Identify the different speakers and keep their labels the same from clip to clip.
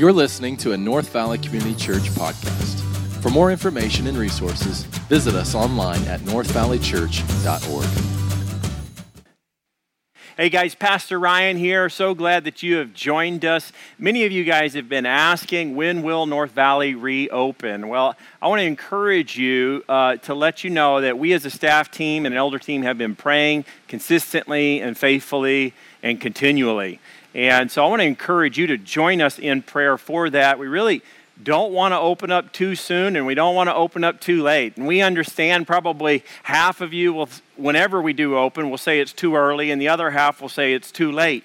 Speaker 1: You're listening to a North Valley Community Church podcast. For more information and resources, visit us online at northvalleychurch.org.
Speaker 2: Hey guys, Pastor Ryan here. So glad that you have joined us. Many of you guys have been asking, when will North Valley reopen? Well, I want to encourage you uh, to let you know that we as a staff team and an elder team have been praying consistently and faithfully and continually. And so I want to encourage you to join us in prayer for that. We really don't want to open up too soon and we don't want to open up too late. And we understand probably half of you will, whenever we do open, will say it's too early, and the other half will say it's too late.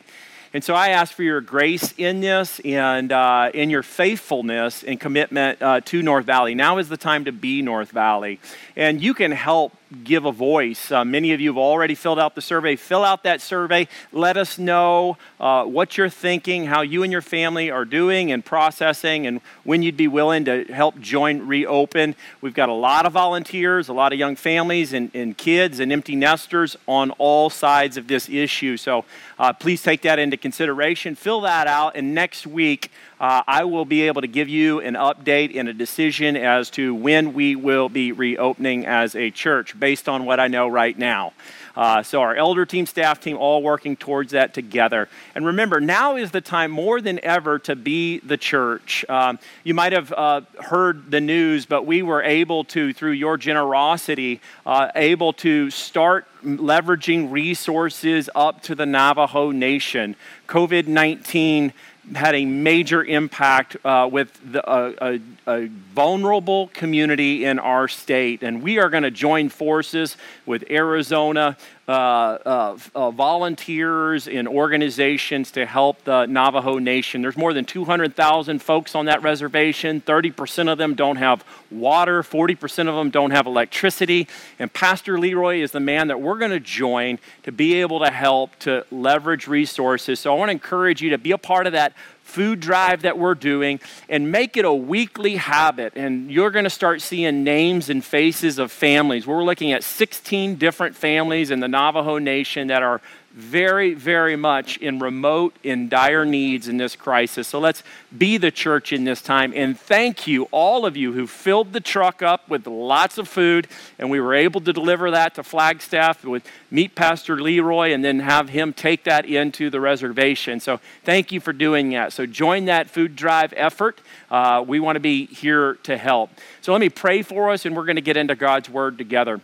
Speaker 2: And so I ask for your grace in this and uh, in your faithfulness and commitment uh, to North Valley. Now is the time to be North Valley. And you can help give a voice. Uh, many of you have already filled out the survey. Fill out that survey. Let us know uh, what you're thinking, how you and your family are doing and processing, and when you'd be willing to help join Reopen. We've got a lot of volunteers, a lot of young families and, and kids and empty nesters on all sides of this issue. So uh, please take that into consideration. Fill that out, and next week, uh, I will be able to give you an update and a decision as to when we will be reopening as a church based on what I know right now. Uh, so, our elder team, staff team, all working towards that together. And remember, now is the time more than ever to be the church. Um, you might have uh, heard the news, but we were able to, through your generosity, uh, able to start leveraging resources up to the Navajo Nation. COVID 19 had a major impact uh, with the, uh, a, a, vulnerable community in our state. And we are going to join forces with Arizona, uh, uh, uh, volunteers in organizations to help the Navajo Nation. There's more than 200,000 folks on that reservation. 30% of them don't have water, 40% of them don't have electricity. And Pastor Leroy is the man that we're going to join to be able to help to leverage resources. So I want to encourage you to be a part of that food drive that we're doing and make it a weekly habit. And you're going to start seeing names and faces of families. We're looking at 16 different families in the Navajo Nation that are very, very much in remote, in dire needs in this crisis. So let's be the church in this time. And thank you, all of you who filled the truck up with lots of food, and we were able to deliver that to Flagstaff with meet Pastor Leroy and then have him take that into the reservation. So thank you for doing that. So join that food drive effort. Uh, we want to be here to help. So let me pray for us, and we're going to get into God's word together.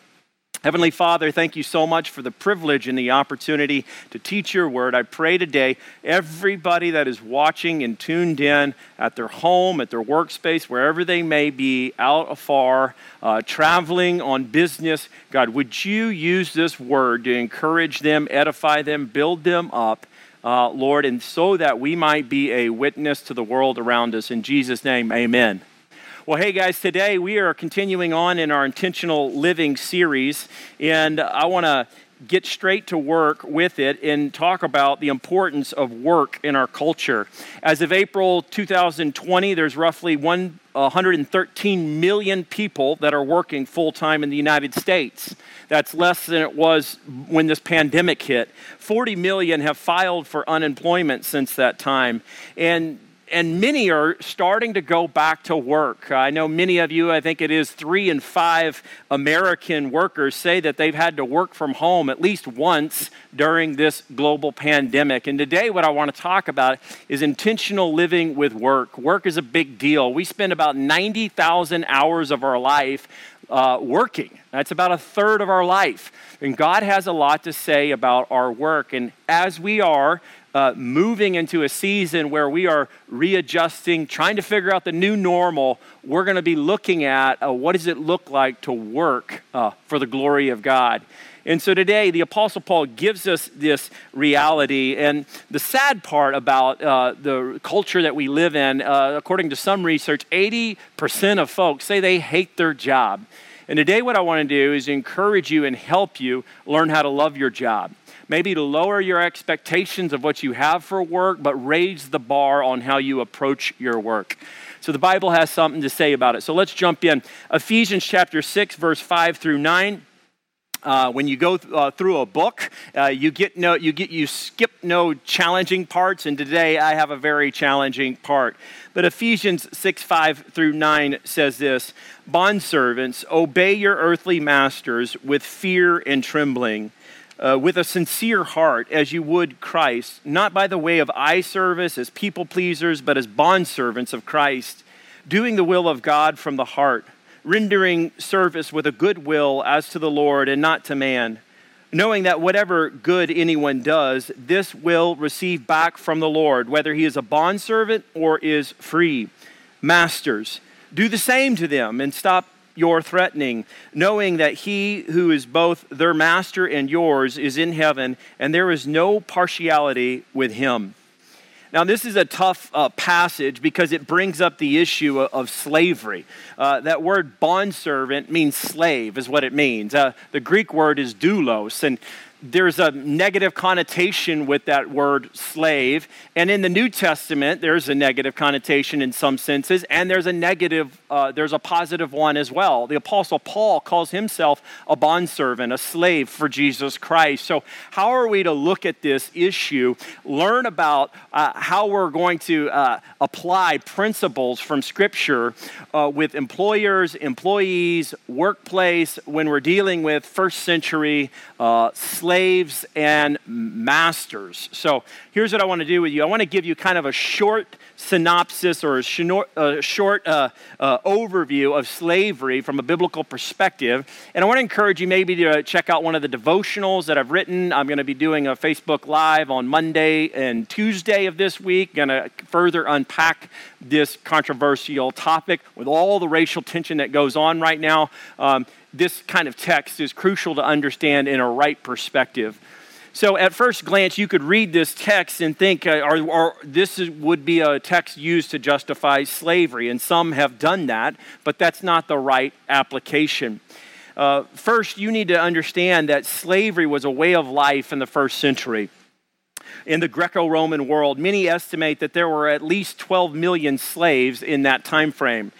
Speaker 2: Heavenly Father, thank you so much for the privilege and the opportunity to teach your word. I pray today, everybody that is watching and tuned in at their home, at their workspace, wherever they may be, out afar, uh, traveling on business, God, would you use this word to encourage them, edify them, build them up, uh, Lord, and so that we might be a witness to the world around us. In Jesus' name, amen. Well, hey guys, today we are continuing on in our intentional living series, and I want to get straight to work with it and talk about the importance of work in our culture. As of April 2020, there's roughly 113 million people that are working full time in the United States. That's less than it was when this pandemic hit. 40 million have filed for unemployment since that time. And and many are starting to go back to work. I know many of you, I think it is three and five American workers, say that they've had to work from home at least once during this global pandemic. And today, what I want to talk about is intentional living with work. Work is a big deal. We spend about 90,000 hours of our life uh, working. That's about a third of our life. And God has a lot to say about our work. And as we are uh, moving into a season where we are readjusting, trying to figure out the new normal, we're going to be looking at uh, what does it look like to work uh, for the glory of God. And so today, the Apostle Paul gives us this reality. And the sad part about uh, the culture that we live in, uh, according to some research, 80% of folks say they hate their job. And today, what I want to do is encourage you and help you learn how to love your job maybe to lower your expectations of what you have for work, but raise the bar on how you approach your work. So the Bible has something to say about it. So let's jump in. Ephesians chapter 6, verse 5 through 9. Uh, when you go th- uh, through a book, uh, you get no, you get you skip no challenging parts. And today I have a very challenging part. But Ephesians six five through nine says this: Bondservants, obey your earthly masters with fear and trembling. Uh, with a sincere heart, as you would Christ, not by the way of eye service as people pleasers, but as bondservants of Christ, doing the will of God from the heart rendering service with a good will as to the Lord and not to man, knowing that whatever good anyone does, this will receive back from the Lord, whether he is a bondservant or is free. Masters, do the same to them and stop your threatening, knowing that he who is both their master and yours is in heaven, and there is no partiality with him. Now, this is a tough uh, passage because it brings up the issue of, of slavery. Uh, that word bondservant means slave, is what it means. Uh, the Greek word is doulos, and there's a negative connotation with that word slave. And in the New Testament, there's a negative connotation in some senses, and there's a negative, uh, there's a positive one as well. The Apostle Paul calls himself a bondservant, a slave for Jesus Christ. So, how are we to look at this issue, learn about uh, how we're going to uh, apply principles from Scripture uh, with employers, employees, workplace, when we're dealing with first century uh, slaves and masters. So here's what I want to do with you I want to give you kind of a short synopsis or a short, short uh, uh, overview of slavery from a biblical perspective. And I want to encourage you maybe to check out one of the devotionals that I've written. I'm going to be doing a Facebook Live on Monday and Tuesday of this week, going to further unpack this controversial topic with all the racial tension that goes on right now. Um, this kind of text is crucial to understand in a right perspective. So, at first glance, you could read this text and think, uh, this is, would be a text used to justify slavery, and some have done that, but that's not the right application. Uh, first, you need to understand that slavery was a way of life in the first century. In the Greco Roman world, many estimate that there were at least 12 million slaves in that time frame.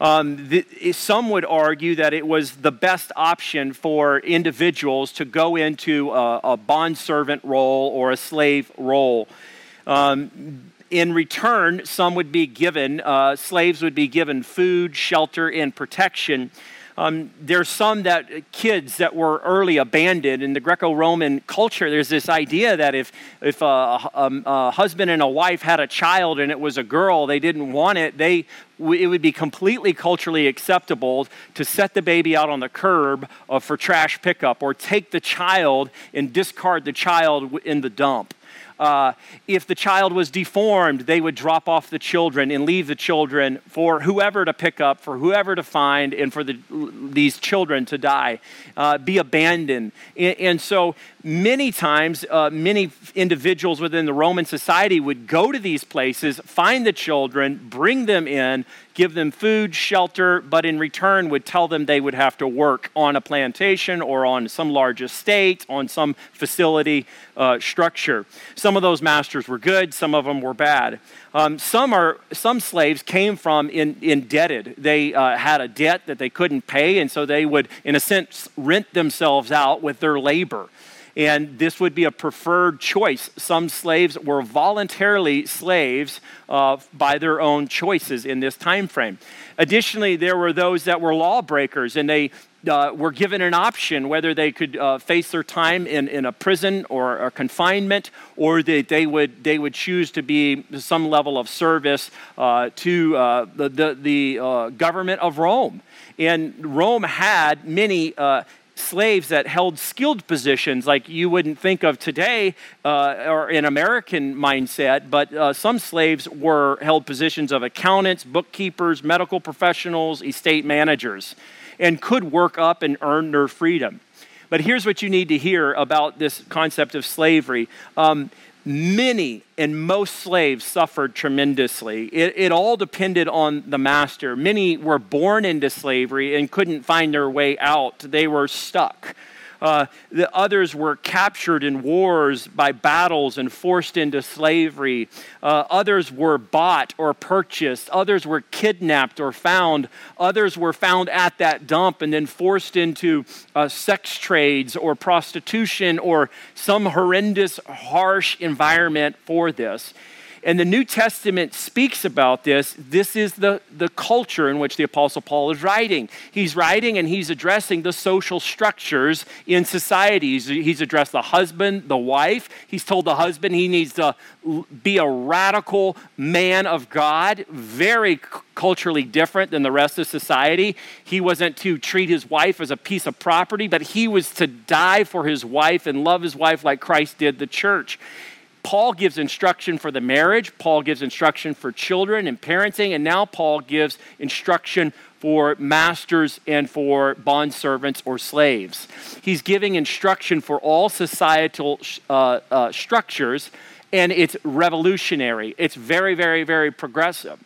Speaker 2: Um, the, some would argue that it was the best option for individuals to go into a, a bondservant role or a slave role. Um, in return, some would be given, uh, slaves would be given food, shelter, and protection. Um, there's some that kids that were early abandoned in the Greco-Roman culture. There's this idea that if if a, a, um, a, husband and a wife had a child and it was a girl, they didn't want it. They it would be completely culturally acceptable to set the baby out on the curb uh, for trash pickup or take the child and discard the child in the dump. Uh, if the child was deformed, they would drop off the children and leave the children for whoever to pick up, for whoever to find, and for the, these children to die, uh, be abandoned. And, and, so many times, uh, many individuals within the Roman society would go to these places, find the children, bring them in, give them food, shelter, but in return would tell them they would have to work on a plantation or on some large estate, on some facility uh, structure. Some of those masters were good, some of them were bad. Um, some, are, some slaves came from in, indebted. They uh, had a debt that they couldn't pay, and so they would, in a sense, rent themselves out with their labor and this would be a preferred choice. Some slaves were voluntarily slaves uh, by their own choices in this time frame. Additionally, there were those that were lawbreakers, and they uh, were given an option whether they could uh, face their time in, in a prison or a confinement, or that they would, they would choose to be some level of service uh, to uh, the, the, the uh, government of Rome. And Rome had many uh, slaves that held skilled positions like you wouldn't think of today uh, or in American mindset, but uh, some slaves were held positions of accountants, bookkeepers, medical professionals, estate managers, and could work up and earn their freedom. But here's what you need to hear about this concept of slavery. Um, Many and most slaves suffered tremendously. It, it, all depended on the master. Many were born into slavery and couldn't find their way out, they were stuck. Uh, the others were captured in wars by battles and forced into slavery. Uh, others were bought or purchased. Others were kidnapped or found. Others were found at that dump and then forced into uh, sex trades or prostitution or some horrendous, harsh environment for this. And the New Testament speaks about this. This is the, the culture in which the Apostle Paul is writing. He's writing and he's addressing the social structures in society. He's, he's addressed the husband, the wife. He's told the husband he needs to be a radical man of God, very culturally different than the rest of society. He wasn't to treat his wife as a piece of property, but he was to die for his wife and love his wife like Christ did the church. Paul gives instruction for the marriage, Paul gives instruction for children and parenting, and now Paul gives instruction for masters and for bond servants or slaves. He's giving instruction for all societal uh, uh, structures, and it's revolutionary. It's very, very, very progressive.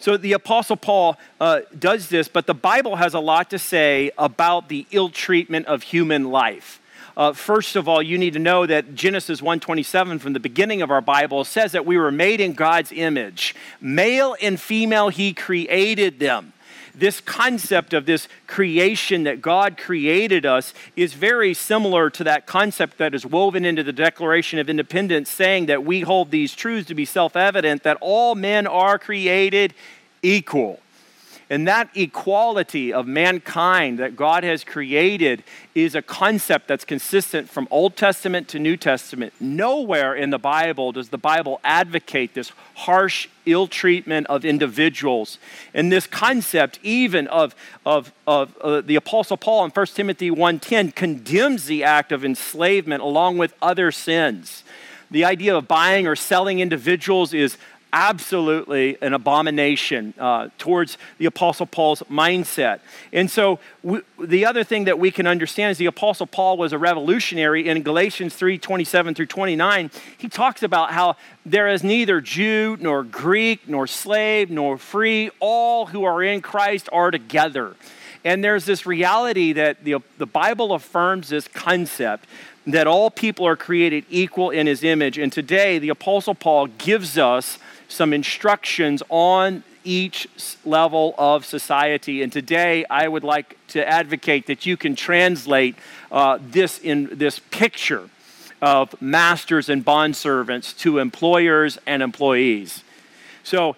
Speaker 2: So the Apostle Paul uh, does this, but the Bible has a lot to say about the ill treatment of human life. Uh, first of all, you need to know that Genesis 1:27 from the beginning of our Bible says that we were made in God's image. Male and female he created them. This concept of this creation that God created us is very similar to that concept that is woven into the Declaration of Independence, saying that we hold these truths to be self evident that all men are created equal. And that equality of mankind that God has created is a concept that's consistent from Old Testament to New Testament. Nowhere in the Bible does the Bible advocate this harsh ill treatment of individuals. And this concept, even of, of, of uh, the Apostle Paul in 1 Timothy 1.10, condemns the act of enslavement along with other sins. The idea of buying or selling individuals is absolutely an abomination uh, towards the Apostle Paul's mindset. And so, we, the other thing that we can understand is the Apostle Paul was a revolutionary. In Galatians 3 27 through 29, he talks about how there is neither Jew nor Greek nor slave nor free, all who are in Christ are together. And there's this reality that the, the Bible affirms this concept that all people are created equal in his image. And today, the Apostle Paul gives us some instructions on each level of society. And today, I would like to advocate that you can translate uh, this in this picture of masters and bondservants to employers and employees. So,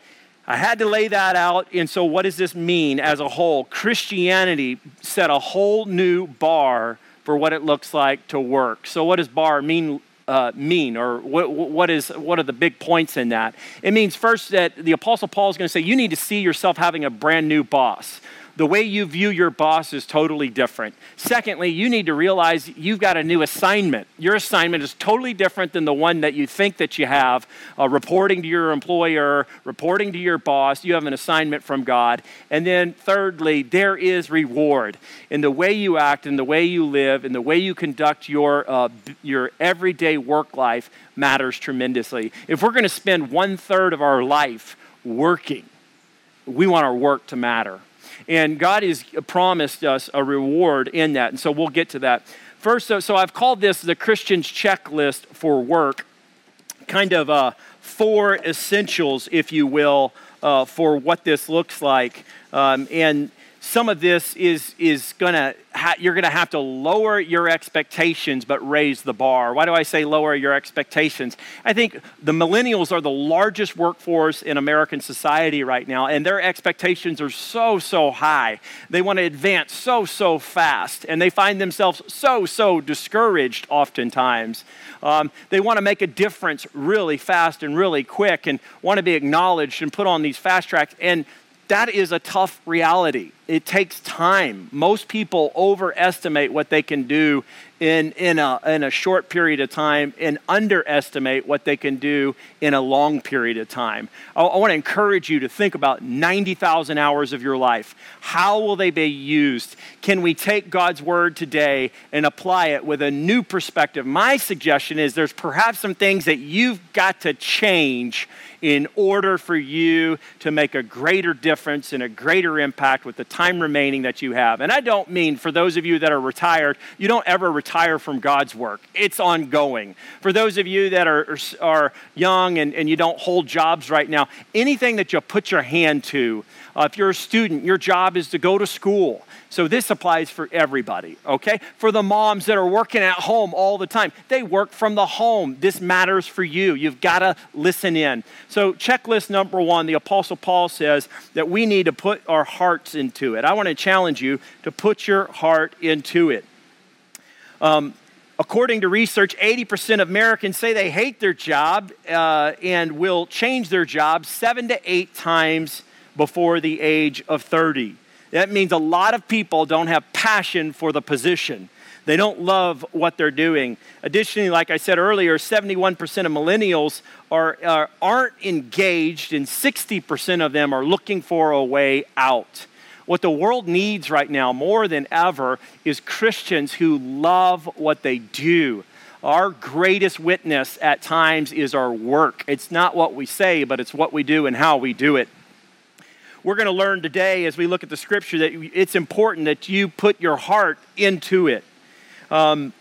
Speaker 2: I had to lay that out. And so, what does this mean as a whole? Christianity set a whole new bar for what it looks like to work. So, what does bar mean uh, mean, or what, what, is, what are the big points in that? It means first that the Apostle Paul is going to say you need to see yourself having a brand new boss the way you view your boss is totally different. Secondly, you need to realize you've got a new assignment. Your assignment is totally different than the one that you think that you have. Uh, reporting to your employer, reporting to your boss, you have an assignment from God. And then thirdly, there is reward in the way you act, in the way you live, in the way you conduct your uh, your everyday work life matters tremendously. If we're going to spend one third of our life working, we want our work to matter. And God has promised us a reward in that. And so we'll get to that. First, so, so I've called this the Christian's checklist for work, kind of uh, four essentials, if you will, uh, for what this looks like. Um, and some of this is, is going to ha- you're going to have to lower your expectations but raise the bar. Why do I say lower your expectations? I think the millennials are the largest workforce in American society right now, and their expectations are so, so high. They want to advance so, so fast, and they find themselves so, so discouraged oftentimes. Um, they want to make a difference really fast and really quick and want to be acknowledged and put on these fast tracks. And that is a tough reality. It takes time. Most people overestimate what they can do in, in, a, in a short period of time and underestimate what they can do in a long period of time. I, I want to encourage you to think about 90,000 hours of your life. How will they be used? Can we take God's word today and apply it with a new perspective? My suggestion is there's perhaps some things that you've got to change in order for you to make a greater difference and a greater impact with the time remaining that you have. And I don't mean for those of you that are retired, you don't ever retire from God's work, it's ongoing. For those of you that are, are young and, and you don't hold jobs right now, anything that you put your hand to, uh, if you're a student, your job is to go to school. So this applies for everybody, okay? For the moms that are working at home all the time, they work from the home. This matters for you. You've got to listen in. So, checklist number one the Apostle Paul says that we need to put our hearts into it. I want to challenge you to put your heart into it. Um, according to research, 80% of Americans say they hate their job uh, and will change their job seven to eight times before the age of 30. That means a lot of people don't have passion for the position. They don't love what they're doing. Additionally, like I said earlier, 71% of millennials are, are, aren't engaged, and 60% of them are looking for a way out. What the world needs right now more than ever is Christians who love what they do. Our greatest witness at times is our work. It's not what we say, but it's what we do and how we do it we're going to learn today as we look at the scripture that it's important that you put your heart into it. Um,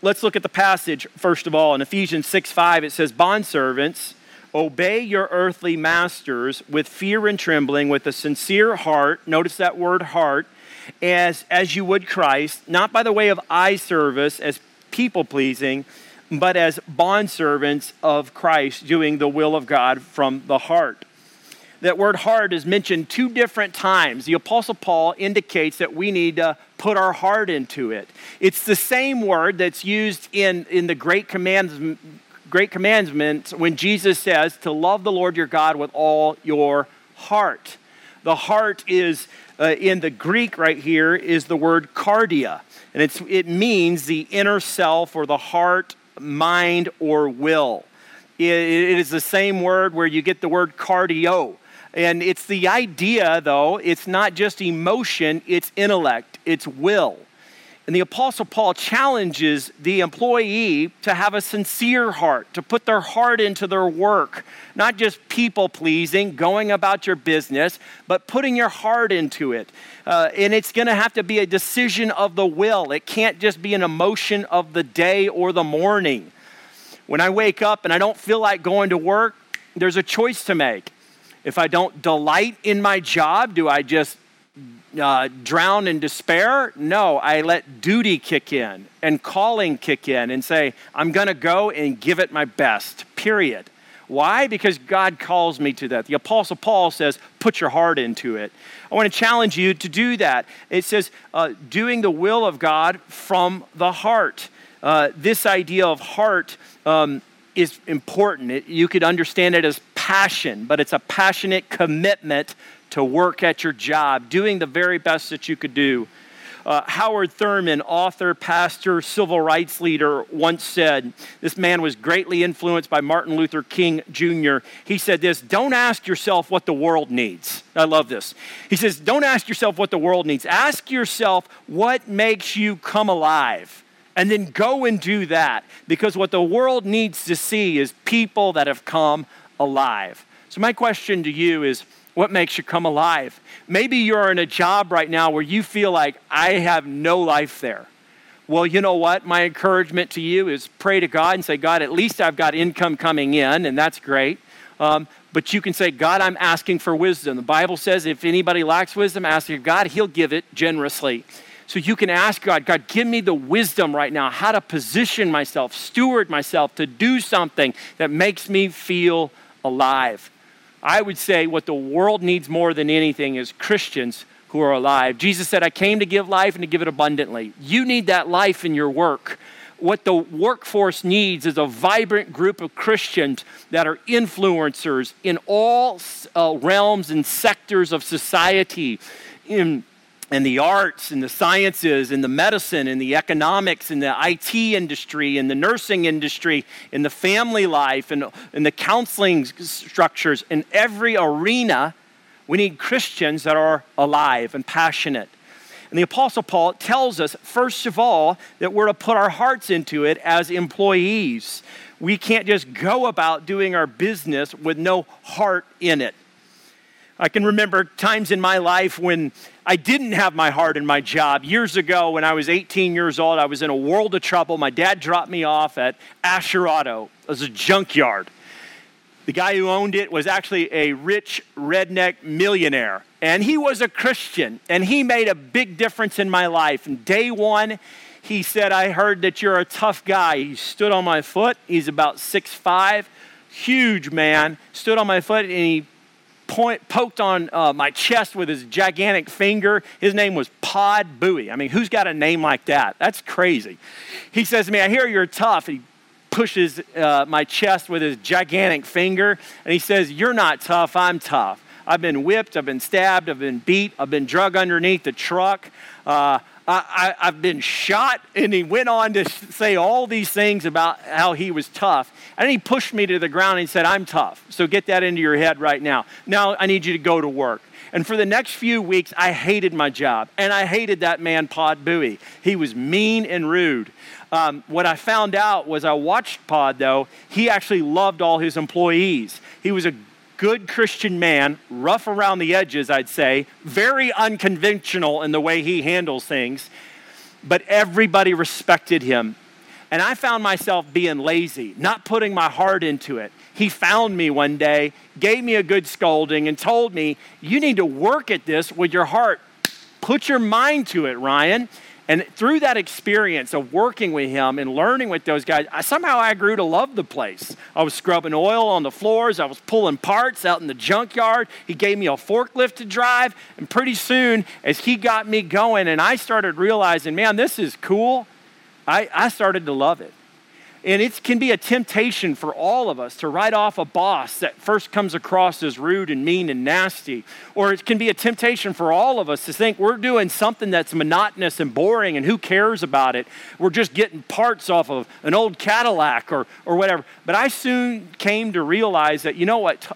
Speaker 2: let's look at the passage first of all. In Ephesians 6 5, it says, Bondservants, obey your earthly masters with fear and trembling, with a sincere heart. Notice that word heart, as, as you would Christ, not by the way of eye service, as people pleasing, but as bondservants of Christ, doing the will of God from the heart that word heart is mentioned two different times. The Apostle Paul indicates that we need to put our heart into it. It's the same word that's used in, in the Great Commandment, Great Commandment when Jesus says to love the Lord your God with all your heart. The heart is, uh, in the Greek right here, is the word cardia. And it's, it means the inner self or the heart, mind, or will. it is the same word where you get the word cardio and it's the idea, though, it's not just emotion, it's intellect, it's will. And the Apostle Paul challenges the employee to have a sincere heart, to put their heart into their work, not just people pleasing, going about your business, but putting your heart into it. Uh, and it's going to have to be a decision of the will. It can't just be an emotion of the day or the morning. When I wake up and I don't feel like going to work, there's a choice to make. If I don't delight in my job, do I just uh, drown in despair? No, I let duty kick in and calling kick in and say, I'm going to go and give it my best, period. Why? Because God calls me to that. The Apostle Paul says, put your heart into it. I want to challenge you to do that. It says, uh, doing the will of God from the heart. Uh, this idea of heart um, is important. It, you could understand it as passion, but it's a passionate commitment to work at your job, doing the very best that you could do. Uh, Howard Thurman, author, pastor, civil rights leader, once said this man was greatly influenced by Martin Luther King Jr. He said this Don't ask yourself what the world needs. I love this. He says, Don't ask yourself what the world needs. Ask yourself what makes you come alive and then go and do that because what the world needs to see is people that have come alive. So, my question to you is what makes you come alive? Maybe you're in a job right now where you feel like I have no life there. Well, you know what? My encouragement to you is pray to God and say, God, at least I've got income coming in, and that's great. Um, but you can say, God, I'm asking for wisdom. The Bible says if anybody lacks wisdom, ask God, He'll give it generously. So you can ask God, God, give me the wisdom right now how to position myself, steward myself to do something that makes me feel alive. I would say what the world needs more than anything is Christians who are alive. Jesus said, I came to give life and to give it abundantly. You need that life in your work. What the workforce needs is a vibrant group of Christians that are influencers in all uh, realms and sectors of society. In and the arts and the sciences and the medicine and the economics and the IT industry and the nursing industry and the family life and, and the counseling structures in every arena, we need Christians that are alive and passionate. And the Apostle Paul tells us, first of all, that we're to put our hearts into it as employees. we can't just go about doing our business with no heart in it. I can remember times in my life when I didn't have my heart in my job. Years ago, when I was 18 years old, I was in a world of trouble. My dad dropped me off at Asher Auto, it was a junkyard. The guy who owned it was actually a rich redneck millionaire, and he was a Christian, and he made a big difference in my life. And day one, he said, I heard that you're a tough guy. He stood on my foot. He's about six five, huge man, stood on my foot, and he point, poked on uh, my chest with his gigantic finger. His name was Pod Bowie. I mean, who's got a name like that? That's crazy. He says to me, I hear you're tough. He pushes uh, my chest with his gigantic finger, and he says, You're not tough, I'm tough. I've been whipped, I've been stabbed, I've been beat, I've been drug underneath the truck. Uh, I, have been shot. And he went on to say all these things about how he was tough. And he pushed me to the ground and said, I'm tough. So get that into your head right now. Now I need you to go to work. And for the next few weeks, I hated my job. And I hated that man, Pod Bowie. He was mean and rude. Um, what I found out was I watched Pod, though, he actually loved all his employees. He was a good Christian man, rough around the edges, I'd say, very unconventional in the way he handles things, but everybody respected him. And I found myself being lazy, not putting my heart into it. He found me one day, gave me a good scolding, and told me, You need to work at this with your heart. Put your mind to it, Ryan. And through that experience of working with him and learning with those guys, I, somehow I grew to love the place. I was scrubbing oil on the floors, I was pulling parts out in the junkyard. He gave me a forklift to drive. And pretty soon, as he got me going and I started realizing, man, this is cool, I, I started to love it. And it can be a temptation for all of us to write off a boss that first comes across as rude and mean and nasty. Or it can be a temptation for all of us to think we're doing something that's monotonous and boring and who cares about it? We're just getting parts off of an old Cadillac or, or whatever. But I soon came to realize that, you know what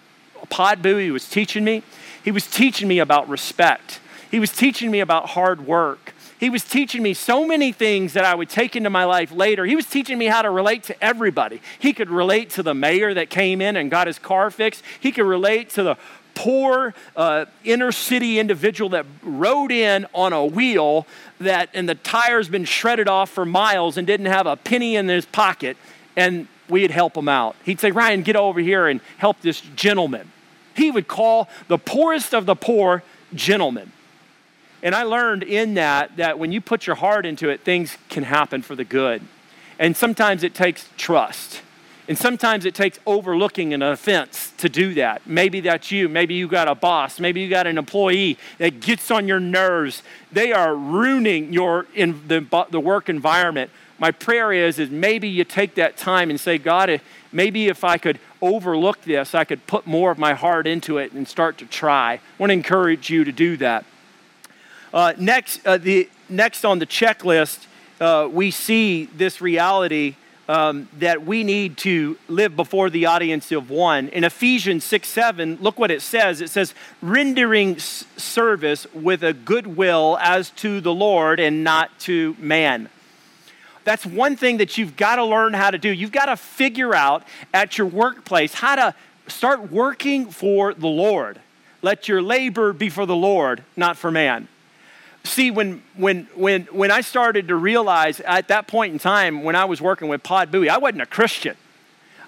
Speaker 2: Pod Bowie was teaching me? He was teaching me about respect, he was teaching me about hard work. He was teaching me so many things that I would take into my life later. He was teaching me how to relate to everybody. He could relate to the mayor that came in and got his car fixed, he could relate to the poor uh, inner city individual that rode in on a wheel that and the tire's been shredded off for miles and didn't have a penny in his pocket and we'd help him out he'd say ryan get over here and help this gentleman he would call the poorest of the poor gentlemen and I learned in that that when you put your heart into it, things can happen for the good. And sometimes it takes trust. And sometimes it takes overlooking an offense to do that. Maybe that's you. Maybe you got a boss. Maybe you got an employee that gets on your nerves. They are ruining your in the, the work environment. My prayer is, is maybe you take that time and say, God, maybe if I could overlook this, I could put more of my heart into it and start to try. I want to encourage you to do that. Uh, next, uh, the, next on the checklist, uh, we see this reality um, that we need to live before the audience of one. In Ephesians 6 7, look what it says. It says, rendering service with a good will as to the Lord and not to man. That's one thing that you've got to learn how to do. You've got to figure out at your workplace how to start working for the Lord. Let your labor be for the Lord, not for man see when when when when i started to realize at that point in time when i was working with pod bowie i wasn't a christian.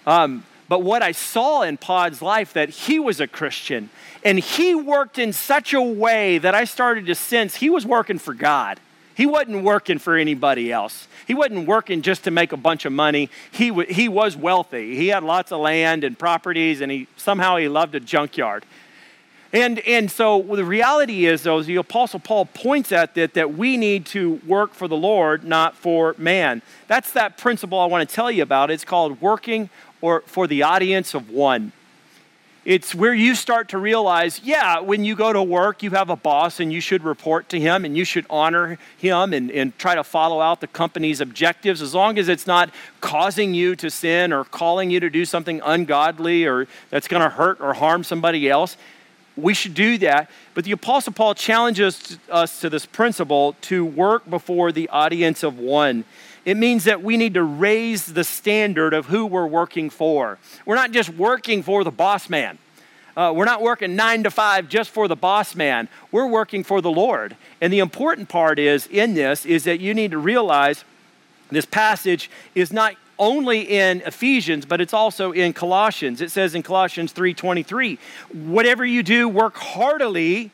Speaker 2: Um, but what i saw in pod's life that he was a christian. And he worked in such a way that i started to sense he was working for god. He wasn't working for anybody else. He wasn't working just to make a bunch of money. He, w- he was wealthy. He had lots of land and properties and he somehow he loved a junkyard and, and so the reality is, though, is the Apostle Paul points at that, that we need to work for the Lord, not for man. That's that principle I want to tell you about. It's called working or for the audience of one. It's where you start to realize, yeah, when you go to work, you have a boss and you should report to him and you should honor him and, and try to follow out the company's objectives as long as it's not causing you to sin or calling you to do something ungodly or that's going to hurt or harm somebody else we should do that. But the Apostle Paul challenges us to this principle to work before the audience of one. It means that we need to raise the standard of who we're working for. We're not just working for the boss man. Uh, we're not working nine to five just for the boss man. We're working for the Lord. And the important part is in this is that you need to realize this passage is not only in Ephesians, but it's also in Colossians. It says in Colossians 3:23, "Whatever you do, work heartily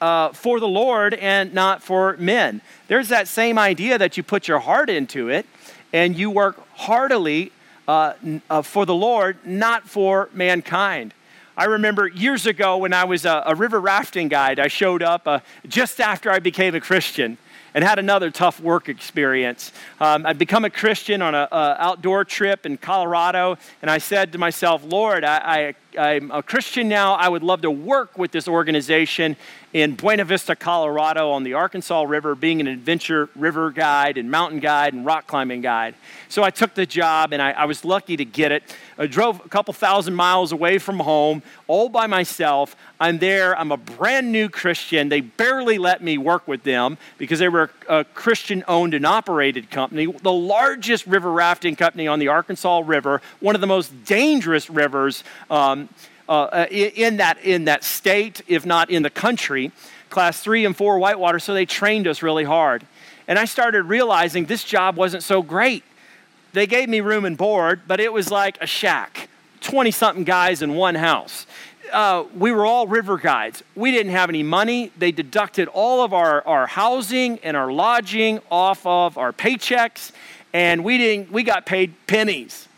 Speaker 2: uh, for the Lord and not for men." There's that same idea that you put your heart into it and you work heartily uh, uh, for the Lord, not for mankind. I remember years ago when I was a, a river rafting guide, I showed up uh, just after I became a Christian and had another tough work experience. Um, I'd become a Christian on an outdoor trip in Colorado, and I said to myself, Lord, I, I, I'm a Christian now. I would love to work with this organization in Buena Vista, Colorado, on the Arkansas River, being an adventure river guide and mountain guide and rock climbing guide. So I took the job, and I, I was lucky to get it. I drove a couple thousand miles away from home, all by myself. I'm there. I'm a brand new Christian. They barely let me work with them because they were a Christian owned and operated company, the largest river rafting company on the Arkansas River, one of the most dangerous rivers. Um, uh, uh in, that, in that state, if not in the country, class three and four whitewater, so they trained us really hard. And I started realizing this job wasn't so great. They gave me room and board, but it was like a shack 20 something guys in one house. Uh, we were all river guides. We didn't have any money. They deducted all of our, our housing and our lodging off of our paychecks, and we, didn't, we got paid pennies.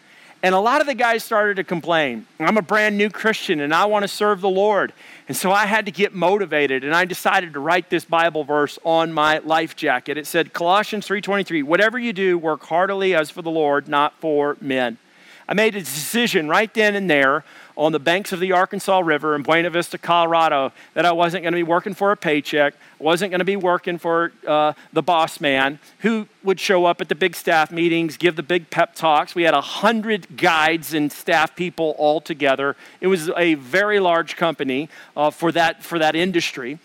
Speaker 2: And a lot of the guys started to complain. I'm a brand new Christian and I want to serve the Lord. And so I had to get motivated and I decided to write this Bible verse on my life jacket. It said Colossians 3:23, "Whatever you do, work heartily as for the Lord, not for men." I made a decision right then and there on the banks of the Arkansas River in Buena Vista, Colorado, that I wasn't going to be working for a paycheck, wasn't going to be working for uh, the boss man who would show up at the big staff meetings, give the big pep talks. We had a hundred guides and staff people all together. It was a very large company uh, for that for that industry,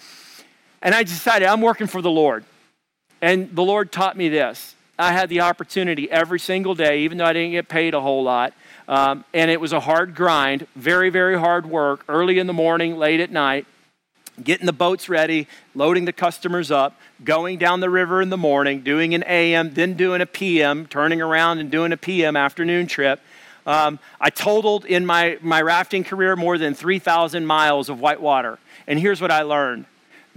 Speaker 2: and I decided I'm working for the Lord, and the Lord taught me this. I had the opportunity every single day, even though I didn't get paid a whole lot, um, and it was a hard grind, very, very hard work, early in the morning, late at night, getting the boats ready, loading the customers up, going down the river in the morning, doing an AM, then doing a PM, turning around and doing a PM afternoon trip. Um, I totaled in my, my rafting career more than 3,000 miles of whitewater. And here's what I learned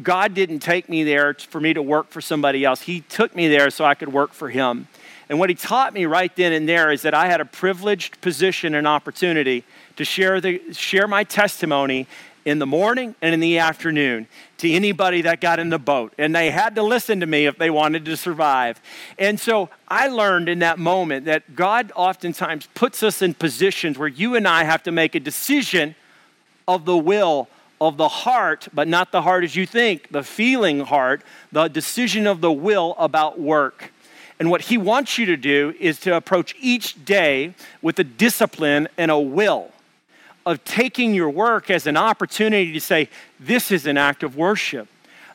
Speaker 2: God didn't take me there for me to work for somebody else, He took me there so I could work for Him. And what he taught me right then and there is that I had a privileged position and opportunity to share, the, share my testimony in the morning and in the afternoon to anybody that got in the boat. And they had to listen to me if they wanted to survive. And so I learned in that moment that God oftentimes puts us in positions where you and I have to make a decision of the will of the heart, but not the heart as you think, the feeling heart, the decision of the will about work. And what he wants you to do is to approach each day with a discipline and a will of taking your work as an opportunity to say, This is an act of worship.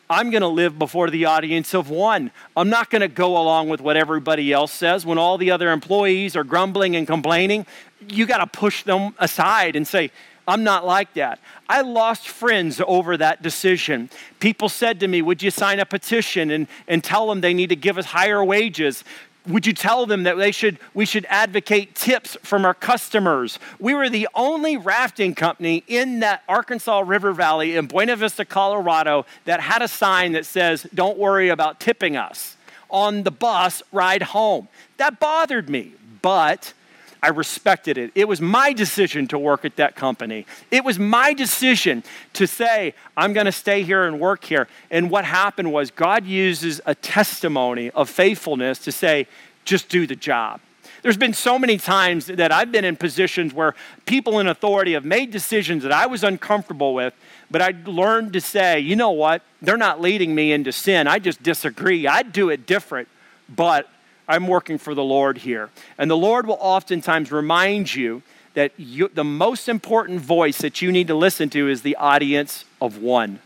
Speaker 2: I'm going to live before the audience of one. I'm not going to go along with what everybody else says. When all the other employees are grumbling and complaining, you got to push them aside and say, I'm not like that. I lost friends over that decision. People said to me, Would you sign a petition and, and tell them they need to give us higher wages? Would you tell them that they should, we should advocate tips from our customers? We were the only rafting company in that Arkansas River Valley in Buena Vista, Colorado, that had a sign that says, Don't worry about tipping us on the bus ride home. That bothered me, but I respected it. It was my decision to work at that company. It was my decision to say, I'm going to stay here and work here. And what happened was God uses a testimony of faithfulness to say, just do the job. There's been so many times that I've been in positions where people in authority have made decisions that I was uncomfortable with, but I learned to say, you know what? They're not leading me into sin. I just disagree. I'd do it different, but I'm working for the Lord here. And the Lord will oftentimes remind you that you, the most important voice that you need to listen to is the audience of one.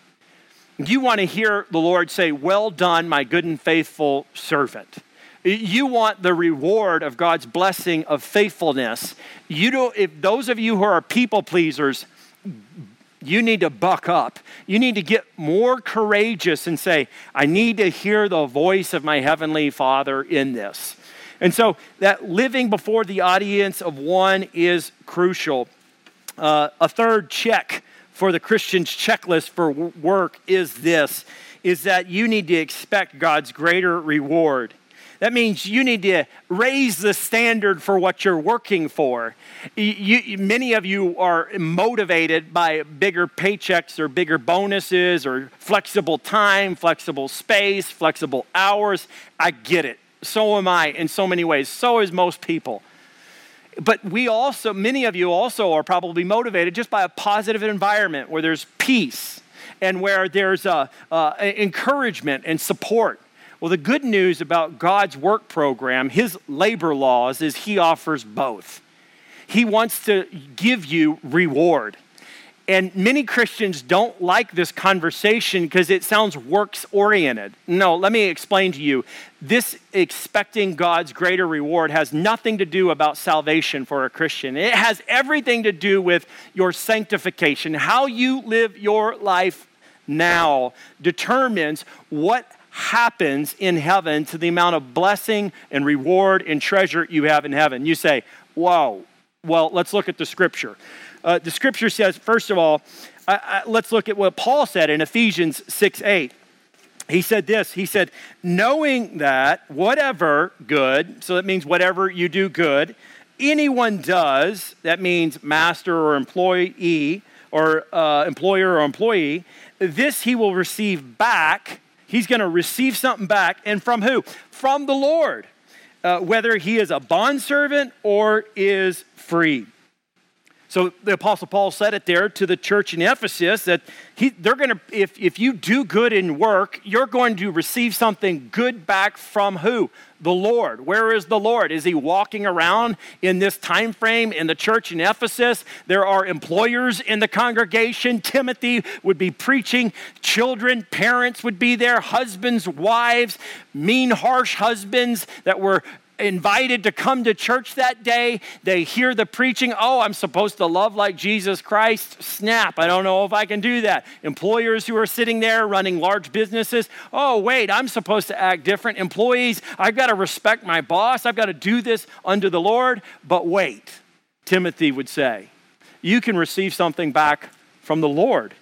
Speaker 2: You want to hear the Lord say, Well done, my good and faithful servant. You want the reward of God's blessing of faithfulness. You don't, if those of you who are people pleasers, you need to buck up. You need to get more courageous and say, I need to hear the voice of my Heavenly Father in this. And so that living before the audience of one is crucial. Uh, a third check for the Christian's checklist for work is this is that you need to expect God's greater reward. That means you need to raise the standard for what you're working for. You, many of you are motivated by bigger paychecks or bigger bonuses or flexible time, flexible space, flexible hours. I get it. So am I in so many ways. So is most people. But we also, many of you also are probably motivated just by a positive environment where there's peace and where there's a, uh, encouragement and support. Well, the good news about God's work program, His labor laws, is He offers both. He wants to give you reward. And many Christians don't like this conversation because it sounds works oriented. No, let me explain to you. This expecting God's greater reward has nothing to do about salvation for a Christian. It has everything to do with your sanctification. How you live your life now determines what happens in heaven to the amount of blessing and reward and treasure you have in heaven. You say, Whoa, well, let's look at the scripture. Uh, the scripture says, first of all, uh, uh, let's look at what Paul said in Ephesians 6 8. He said this He said, knowing that whatever good, so that means whatever you do good, anyone does, that means master or employee or uh, employer or employee, this he will receive back He's going to receive something back. And from who? From the Lord, uh, whether he is a bondservant or is free. So the Apostle Paul said it there to the church in Ephesus that he, they're going to, if, if you do good in work, you're going to receive something good back from who? The Lord. Where is the Lord? Is he walking around in this time frame in the church in Ephesus? There are employers in the congregation. Timothy would be preaching. Children, parents would be there. Husbands, wives, mean, harsh husbands that were invited to come to church that day. They hear the preaching. Oh, I'm supposed to love like Jesus Christ. Snap. I don't know if I can do that. Employers who are sitting there running large businesses. Oh, wait, I'm supposed to act different. Employees, I've got to respect my boss. I've got to do this under the Lord. But wait, Timothy would say, you can receive something back from the Lord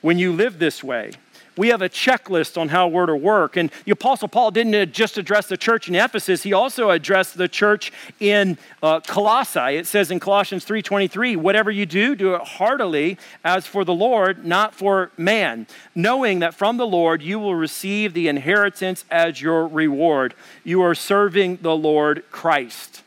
Speaker 2: when you live this way we have a checklist on how we're to work. And the Apostle Paul didn't just address the church in Ephesus, he also addressed the church in uh, Colossae. It says in Colossians 3.23, whatever you do, do it heartily as for the Lord, not for man, knowing that from the Lord you will receive the inheritance as your reward. You are serving the Lord Christ.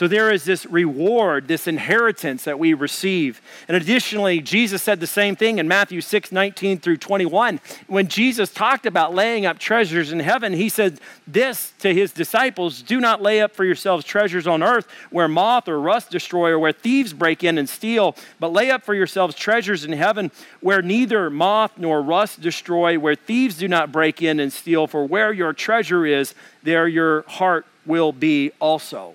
Speaker 2: So there is this reward, this inheritance that we receive. And additionally, Jesus said the same thing in Matthew 6 19 through 21. When Jesus talked about laying up treasures in heaven, he said this to his disciples Do not lay up for yourselves treasures on earth where moth or rust destroy or where thieves break in and steal, but lay up for yourselves treasures in heaven where neither moth nor rust destroy, where thieves do not break in and steal. For where your treasure is, there your heart will be also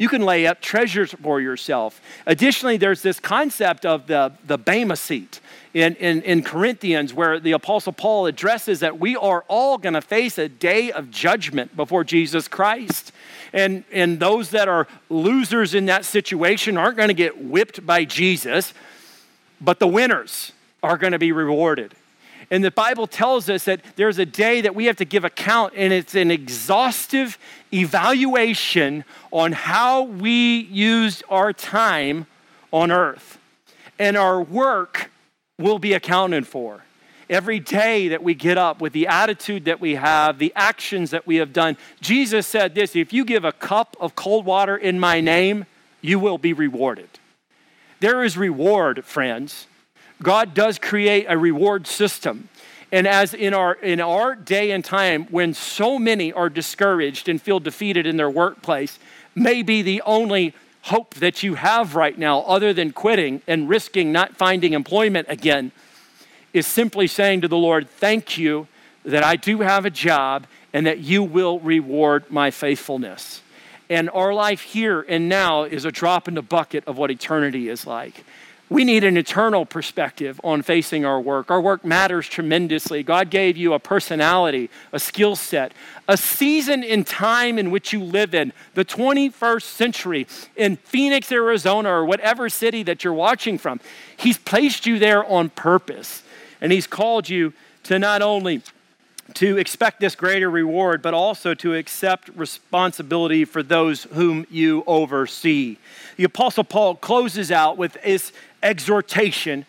Speaker 2: you can lay up treasures for yourself. Additionally, there's this concept of the, the Bema seat in, in, in Corinthians where the Apostle Paul addresses that we are all going to face a day of judgment before Jesus Christ. And, and those that are losers in that situation aren't going to get whipped by Jesus, but the winners are going to be rewarded. And the Bible tells us that there's a day that we have to give account, and it's an exhaustive evaluation on how we used our time on earth. And our work will be accounted for. Every day that we get up with the attitude that we have, the actions that we have done. Jesus said this if you give a cup of cold water in my name, you will be rewarded. There is reward, friends. God does create a reward system. And as in our, in our day and time, when so many are discouraged and feel defeated in their workplace, may be the only hope that you have right now, other than quitting and risking not finding employment again, is simply saying to the Lord, Thank you that I do have a job and that you will reward my faithfulness. And our life here and now is a drop in the bucket of what eternity is like. We need an eternal perspective on facing our work. Our work matters tremendously. God gave you a personality, a skill set, a season in time in which you live in, the 21st century in Phoenix, Arizona, or whatever city that you're watching from. He's placed you there on purpose. And He's called you to not only to expect this greater reward, but also to accept responsibility for those whom you oversee. The Apostle Paul closes out with his exhortation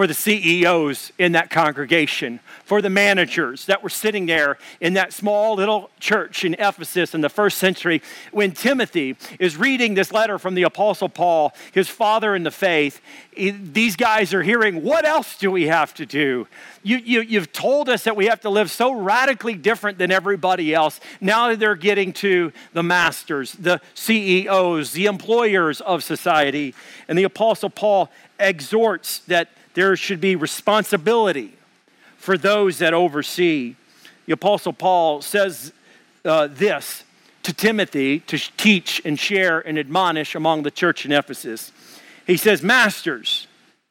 Speaker 2: for the CEOs in that congregation, for the managers that were sitting there in that small little church in Ephesus in the first century. When Timothy is reading this letter from the Apostle Paul, his father in the faith, these guys are hearing, What else do we have to do? You, you, you've told us that we have to live so radically different than everybody else. Now they're getting to the masters, the CEOs, the employers of society. And the Apostle Paul exhorts that there should be responsibility for those that oversee. The Apostle Paul says uh, this to Timothy to teach and share and admonish among the church in Ephesus. He says, Masters.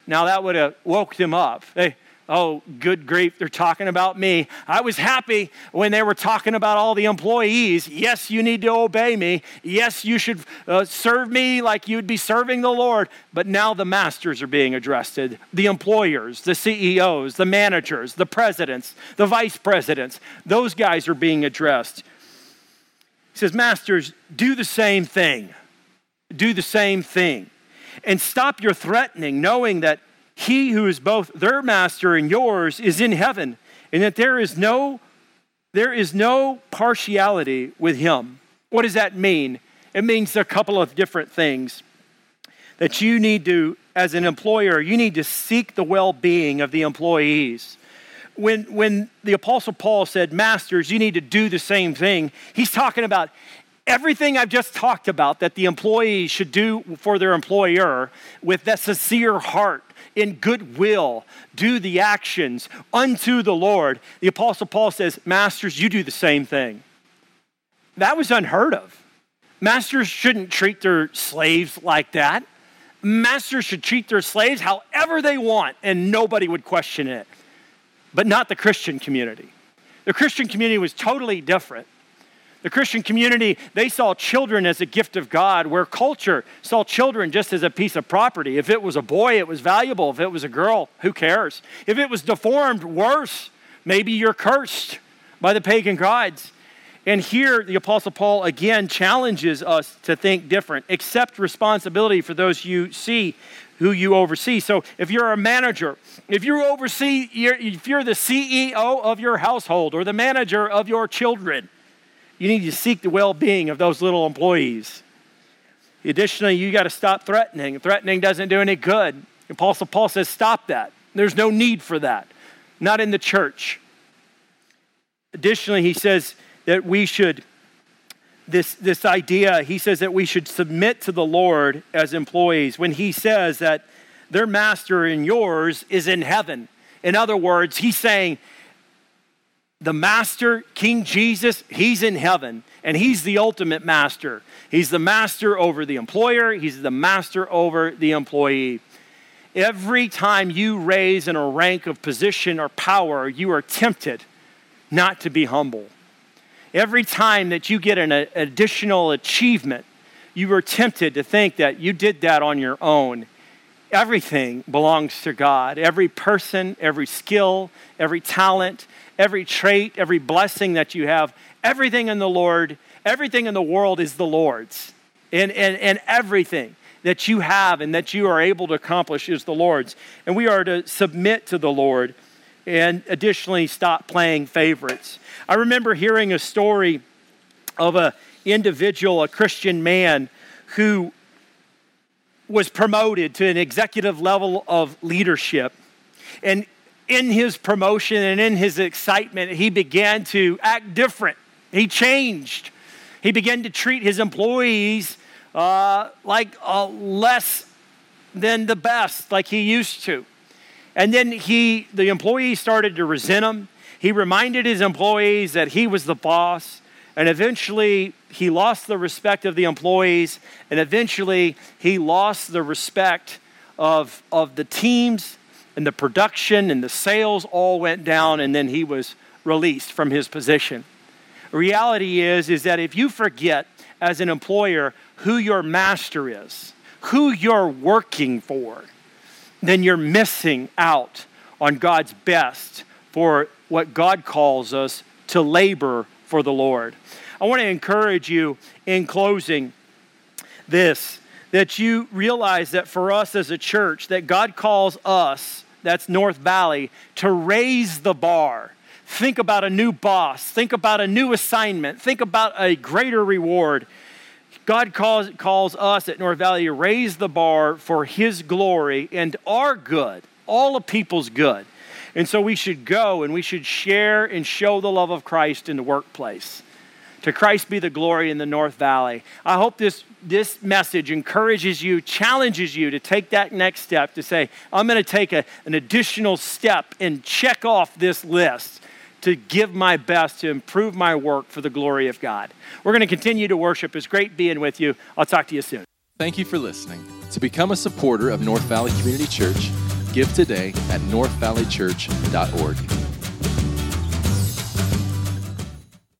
Speaker 2: Now that would have woke them up. Hey, oh, good grief, they're talking about me. I was happy when they were talking about all the employees. Yes, you need to obey me. Yes, you should uh, serve me like you'd be serving the Lord. But now the masters are being addressed the employers, the CEOs, the managers, the presidents, the vice presidents. Those guys are being addressed. He says, Masters, do the same thing. Do the same thing. And stop your threatening, knowing that he who is both their master and yours is in heaven, and that there is no there is no partiality with him. What does that mean? It means a couple of different things. That you need to, as an employer, you need to seek the well being of the employees. When, when the Apostle Paul said, Masters, you need to do the same thing, he's talking about everything I've just talked about that the employees should do for their employer with that sincere heart in goodwill, do the actions unto the Lord. The Apostle Paul says, Masters, you do the same thing. That was unheard of. Masters shouldn't treat their slaves like that. Masters should treat their slaves however they want, and nobody would question it. But not the Christian community. The Christian community was totally different. The Christian community, they saw children as a gift of God, where culture saw children just as a piece of property. If it was a boy, it was valuable. If it was a girl, who cares? If it was deformed, worse. Maybe you're cursed by the pagan gods. And here, the Apostle Paul again challenges us to think different. Accept responsibility for those you see, who you oversee. So, if you're a manager, if you oversee, if you're the CEO of your household or the manager of your children, you need to seek the well being of those little employees. Additionally, you got to stop threatening. Threatening doesn't do any good. Apostle Paul says, stop that. There's no need for that, not in the church. Additionally, he says that we should, this, this idea, he says that we should submit to the Lord as employees when he says that their master and yours is in heaven. In other words, he's saying, the master, King Jesus, he's in heaven and he's the ultimate master. He's the master over the employer, he's the master over the employee. Every time you raise in a rank of position or power, you are tempted not to be humble. Every time that you get an additional achievement, you are tempted to think that you did that on your own. Everything belongs to God. Every person, every skill, every talent, every trait, every blessing that you have, everything in the Lord, everything in the world is the Lord's. And, and, and everything that you have and that you are able to accomplish is the Lord's. And we are to submit to the Lord and additionally stop playing favorites. I remember hearing a story of an individual, a Christian man, who was promoted to an executive level of leadership. And in his promotion and in his excitement, he began to act different. He changed. He began to treat his employees uh, like uh, less than the best, like he used to. And then he, the employees started to resent him. He reminded his employees that he was the boss, and eventually he lost the respect of the employees, and eventually he lost the respect of, of the teams, and the production and the sales all went down, and then he was released from his position. reality is, is that if you forget as an employer who your master is, who you're working for, then you're missing out on God's best for what God calls us to labor for the Lord. I want to encourage you in closing this that you realize that for us as a church that God calls us that's North Valley to raise the bar. Think about a new boss, think about a new assignment, think about a greater reward. God calls, calls us at North Valley to raise the bar for His glory and our good, all of people's good. And so we should go and we should share and show the love of Christ in the workplace. To Christ be the glory in the North Valley. I hope this, this message encourages you, challenges you to take that next step to say, I'm going to take a, an additional step and check off this list to give my best to improve my work for the glory of God. We're going to continue to worship. It's great being with you. I'll talk to you soon.
Speaker 1: Thank you for listening. To become a supporter of North Valley Community Church, give today at northvalleychurch.org.